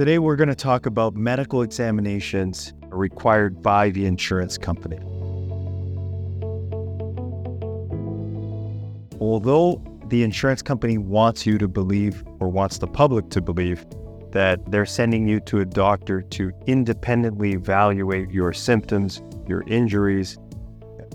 Today, we're going to talk about medical examinations required by the insurance company. Although the insurance company wants you to believe, or wants the public to believe, that they're sending you to a doctor to independently evaluate your symptoms, your injuries,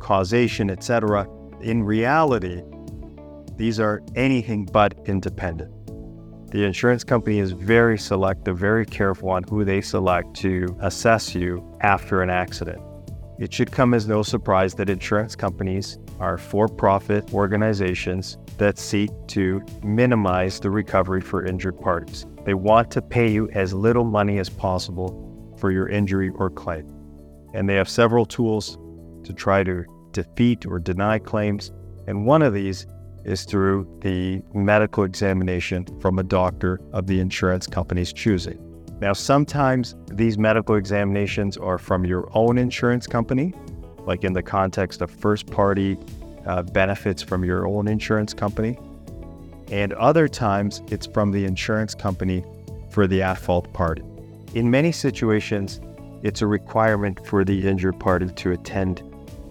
causation, etc. In reality, these are anything but independent. The insurance company is very selective, very careful on who they select to assess you after an accident. It should come as no surprise that insurance companies are for profit organizations that seek to minimize the recovery for injured parties. They want to pay you as little money as possible for your injury or claim. And they have several tools to try to defeat or deny claims. And one of these is through the medical examination from a doctor of the insurance company's choosing. Now, sometimes these medical examinations are from your own insurance company, like in the context of first party uh, benefits from your own insurance company. And other times it's from the insurance company for the at fault party. In many situations, it's a requirement for the injured party to attend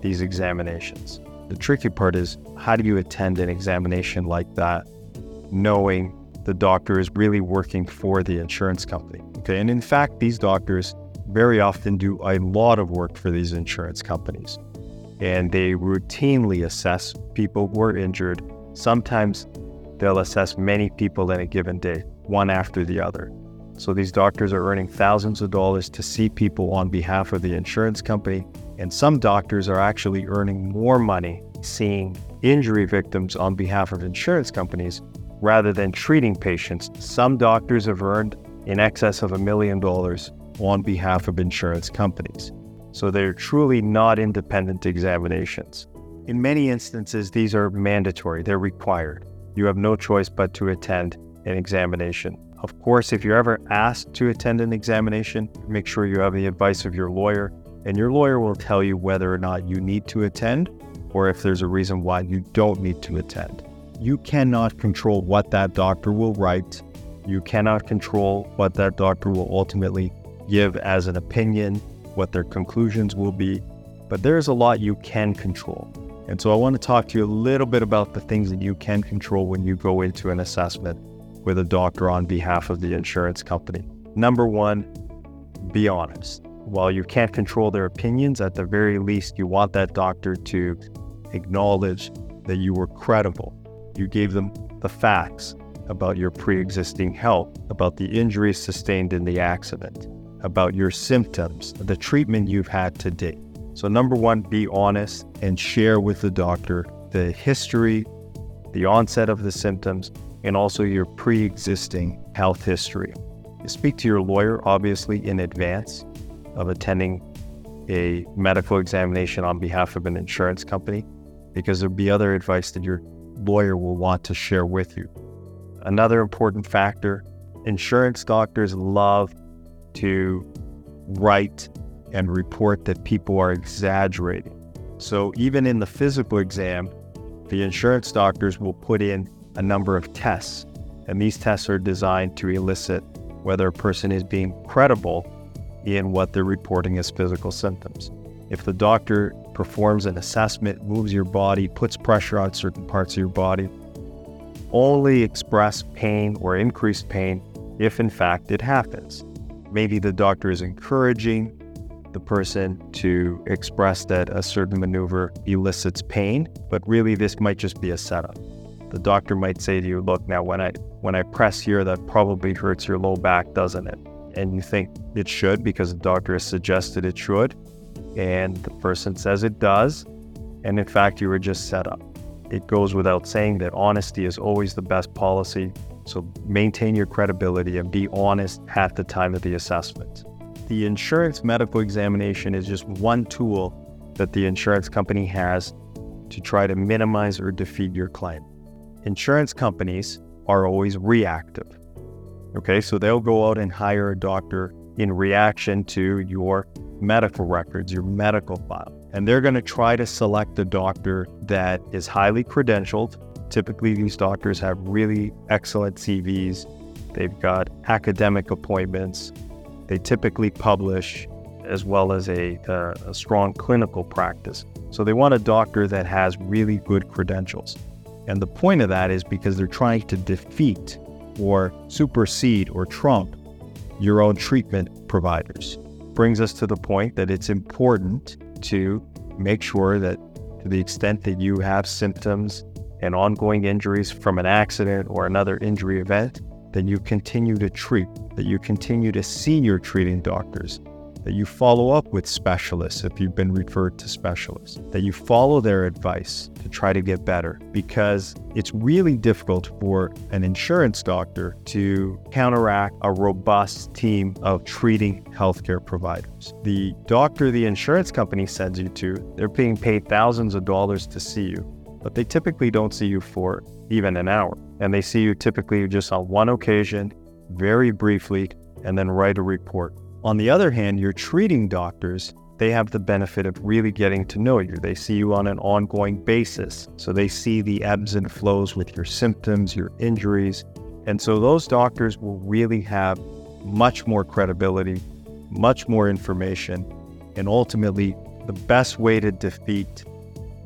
these examinations. The tricky part is how do you attend an examination like that knowing the doctor is really working for the insurance company? Okay, and in fact, these doctors very often do a lot of work for these insurance companies and they routinely assess people who are injured. Sometimes they'll assess many people in a given day, one after the other. So these doctors are earning thousands of dollars to see people on behalf of the insurance company and some doctors are actually earning more money seeing injury victims on behalf of insurance companies rather than treating patients. Some doctors have earned in excess of a million dollars on behalf of insurance companies. So they're truly not independent examinations. In many instances, these are mandatory, they're required. You have no choice but to attend an examination. Of course, if you're ever asked to attend an examination, make sure you have the advice of your lawyer and your lawyer will tell you whether or not you need to attend or if there's a reason why you don't need to attend. You cannot control what that doctor will write. You cannot control what that doctor will ultimately give as an opinion, what their conclusions will be, but there's a lot you can control. And so I want to talk to you a little bit about the things that you can control when you go into an assessment with a doctor on behalf of the insurance company. Number one, be honest while you can't control their opinions, at the very least, you want that doctor to acknowledge that you were credible. You gave them the facts about your pre existing health, about the injuries sustained in the accident, about your symptoms, the treatment you've had to date. So, number one, be honest and share with the doctor the history, the onset of the symptoms, and also your pre existing health history. Speak to your lawyer, obviously, in advance of attending a medical examination on behalf of an insurance company because there'll be other advice that your lawyer will want to share with you. Another important factor insurance doctors love to write and report that people are exaggerating. So, even in the physical exam, the insurance doctors will put in a number of tests, and these tests are designed to elicit whether a person is being credible in what they're reporting as physical symptoms. If the doctor performs an assessment, moves your body, puts pressure on certain parts of your body, only express pain or increased pain if in fact it happens. Maybe the doctor is encouraging the person to express that a certain maneuver elicits pain, but really this might just be a setup. The doctor might say to you, look, now when I when I press here that probably hurts your low back, doesn't it? and you think it should because the doctor has suggested it should, and the person says it does, and in fact, you were just set up. It goes without saying that honesty is always the best policy. So maintain your credibility and be honest at the time of the assessment. The insurance medical examination is just one tool that the insurance company has to try to minimize or defeat your claim. Insurance companies are always reactive. Okay, so they'll go out and hire a doctor in reaction to your medical records, your medical file. And they're going to try to select a doctor that is highly credentialed. Typically, these doctors have really excellent CVs they've got academic appointments, they typically publish, as well as a, a, a strong clinical practice. So they want a doctor that has really good credentials. And the point of that is because they're trying to defeat or supersede or trump your own treatment providers. Brings us to the point that it's important to make sure that to the extent that you have symptoms and ongoing injuries from an accident or another injury event, that you continue to treat, that you continue to see your treating doctors, that you follow up with specialists if you've been referred to specialists, that you follow their advice to try to get better because it's really difficult for an insurance doctor to counteract a robust team of treating healthcare providers. The doctor the insurance company sends you to, they're being paid thousands of dollars to see you, but they typically don't see you for even an hour. And they see you typically just on one occasion, very briefly, and then write a report. On the other hand, your treating doctors, they have the benefit of really getting to know you. They see you on an ongoing basis. So they see the ebbs and flows with your symptoms, your injuries. And so those doctors will really have much more credibility, much more information, and ultimately the best way to defeat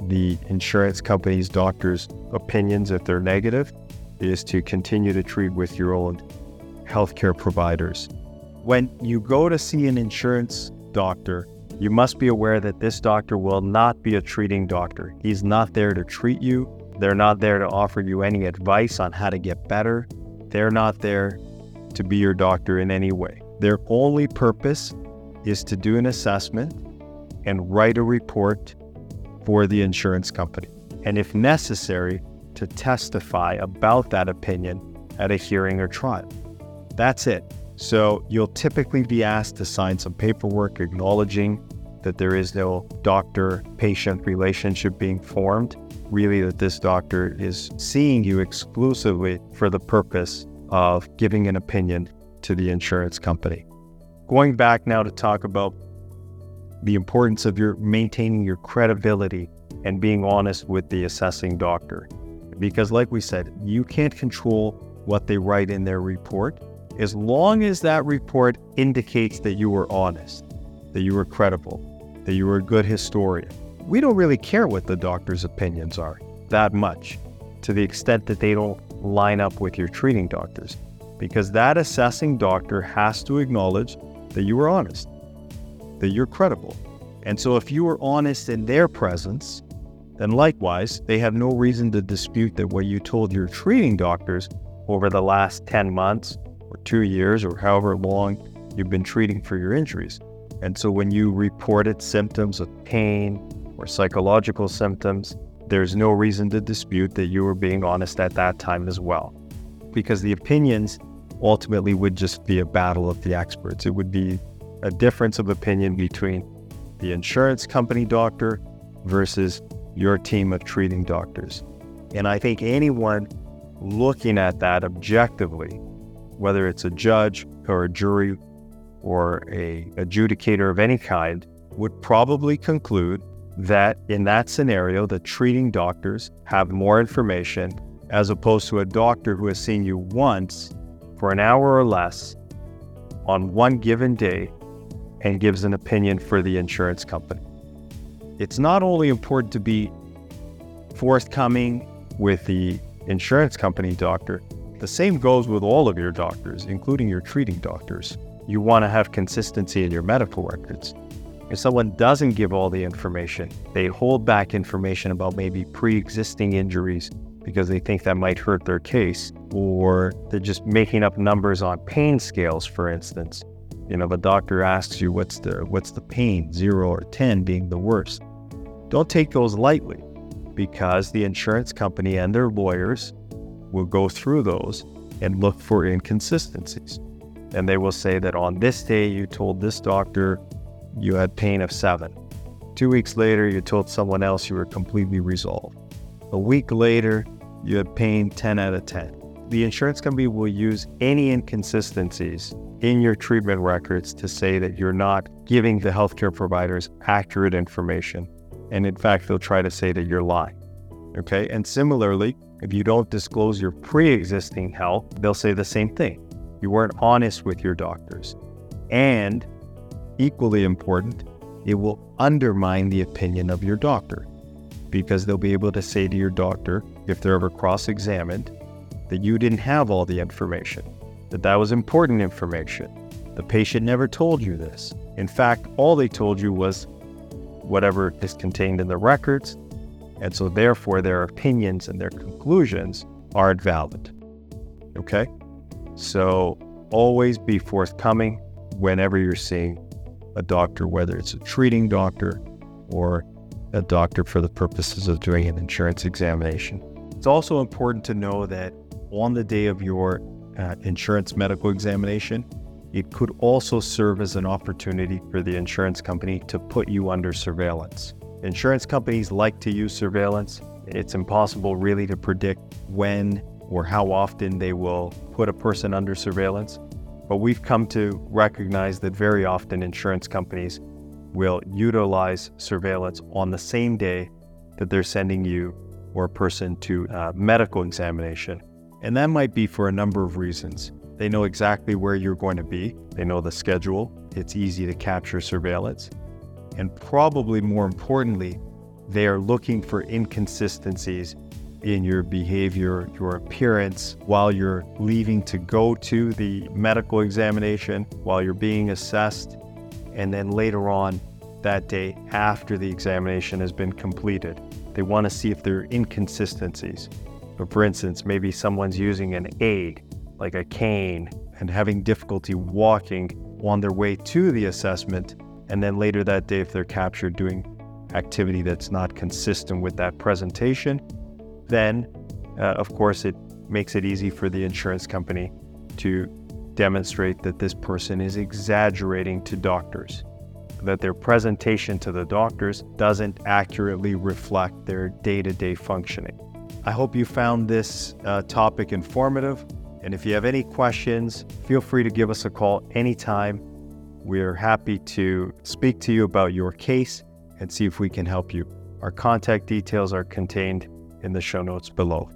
the insurance company's doctors' opinions if they're negative is to continue to treat with your own healthcare providers when you go to see an insurance doctor, you must be aware that this doctor will not be a treating doctor. He's not there to treat you. They're not there to offer you any advice on how to get better. They're not there to be your doctor in any way. Their only purpose is to do an assessment and write a report for the insurance company. And if necessary, to testify about that opinion at a hearing or trial. That's it. So you'll typically be asked to sign some paperwork acknowledging that there is no doctor patient relationship being formed. Really, that this doctor is seeing you exclusively for the purpose of giving an opinion to the insurance company. Going back now to talk about the importance of your maintaining your credibility and being honest with the assessing doctor. Because, like we said, you can't control what they write in their report as long as that report indicates that you were honest, that you were credible, that you were a good historian. We don't really care what the doctor's opinions are that much to the extent that they don't line up with your treating doctors, because that assessing doctor has to acknowledge that you were honest, that you're credible. And so if you were honest in their presence, then likewise, they have no reason to dispute that what you told your treating doctors over the last 10 months or two years or however long you've been treating for your injuries. And so when you reported symptoms of pain or psychological symptoms, there's no reason to dispute that you were being honest at that time as well. Because the opinions ultimately would just be a battle of the experts. It would be a difference of opinion between the insurance company doctor versus your team of treating doctors. And I think anyone looking at that objectively whether it's a judge or a jury or a adjudicator of any kind, would probably conclude that in that scenario, the treating doctors have more information as opposed to a doctor who has seen you once for an hour or less on one given day and gives an opinion for the insurance company. It's not only important to be forthcoming with the insurance company doctor, the same goes with all of your doctors, including your treating doctors. You want to have consistency in your medical records. If someone doesn't give all the information, they hold back information about maybe pre existing injuries because they think that might hurt their case, or they're just making up numbers on pain scales, for instance. You know, the doctor asks you what's the what's the pain, zero or ten being the worst. Don't take those lightly because the insurance company and their lawyers will go through those and look for inconsistencies. And they will say that on this day you told this doctor you had pain of seven. Two weeks later, you told someone else you were completely resolved. A week later, you had pain 10 out of 10. The insurance company will use any inconsistencies in your treatment records to say that you're not giving the healthcare providers accurate information. And in fact, they'll try to say that you're lying. Okay. And similarly, if you don't disclose your pre existing health, they'll say the same thing. You weren't honest with your doctors. And equally important, it will undermine the opinion of your doctor because they'll be able to say to your doctor, if they're ever cross examined, that you didn't have all the information, that that was important information. The patient never told you this. In fact, all they told you was whatever is contained in the records, and so therefore their opinions and their conclusions aren't valid. Okay? So always be forthcoming whenever you're seeing a doctor, whether it's a treating doctor or a doctor for the purposes of doing an insurance examination. It's also important to know that on the day of your uh, insurance medical examination, it could also serve as an opportunity for the insurance company to put you under surveillance. Insurance companies like to use surveillance. It's impossible really to predict when or how often they will put a person under surveillance. But we've come to recognize that very often insurance companies will utilize surveillance on the same day that they're sending you or a person to a medical examination. And that might be for a number of reasons. They know exactly where you're going to be, they know the schedule, it's easy to capture surveillance. And probably more importantly, they are looking for inconsistencies in your behavior, your appearance while you're leaving to go to the medical examination, while you're being assessed, and then later on that day after the examination has been completed. They want to see if there are inconsistencies. But for instance, maybe someone's using an aid, like a cane, and having difficulty walking on their way to the assessment. And then later that day, if they're captured doing activity that's not consistent with that presentation, then uh, of course it makes it easy for the insurance company to demonstrate that this person is exaggerating to doctors, that their presentation to the doctors doesn't accurately reflect their day to day functioning. I hope you found this uh, topic informative. And if you have any questions, feel free to give us a call anytime. We're happy to speak to you about your case and see if we can help you. Our contact details are contained in the show notes below.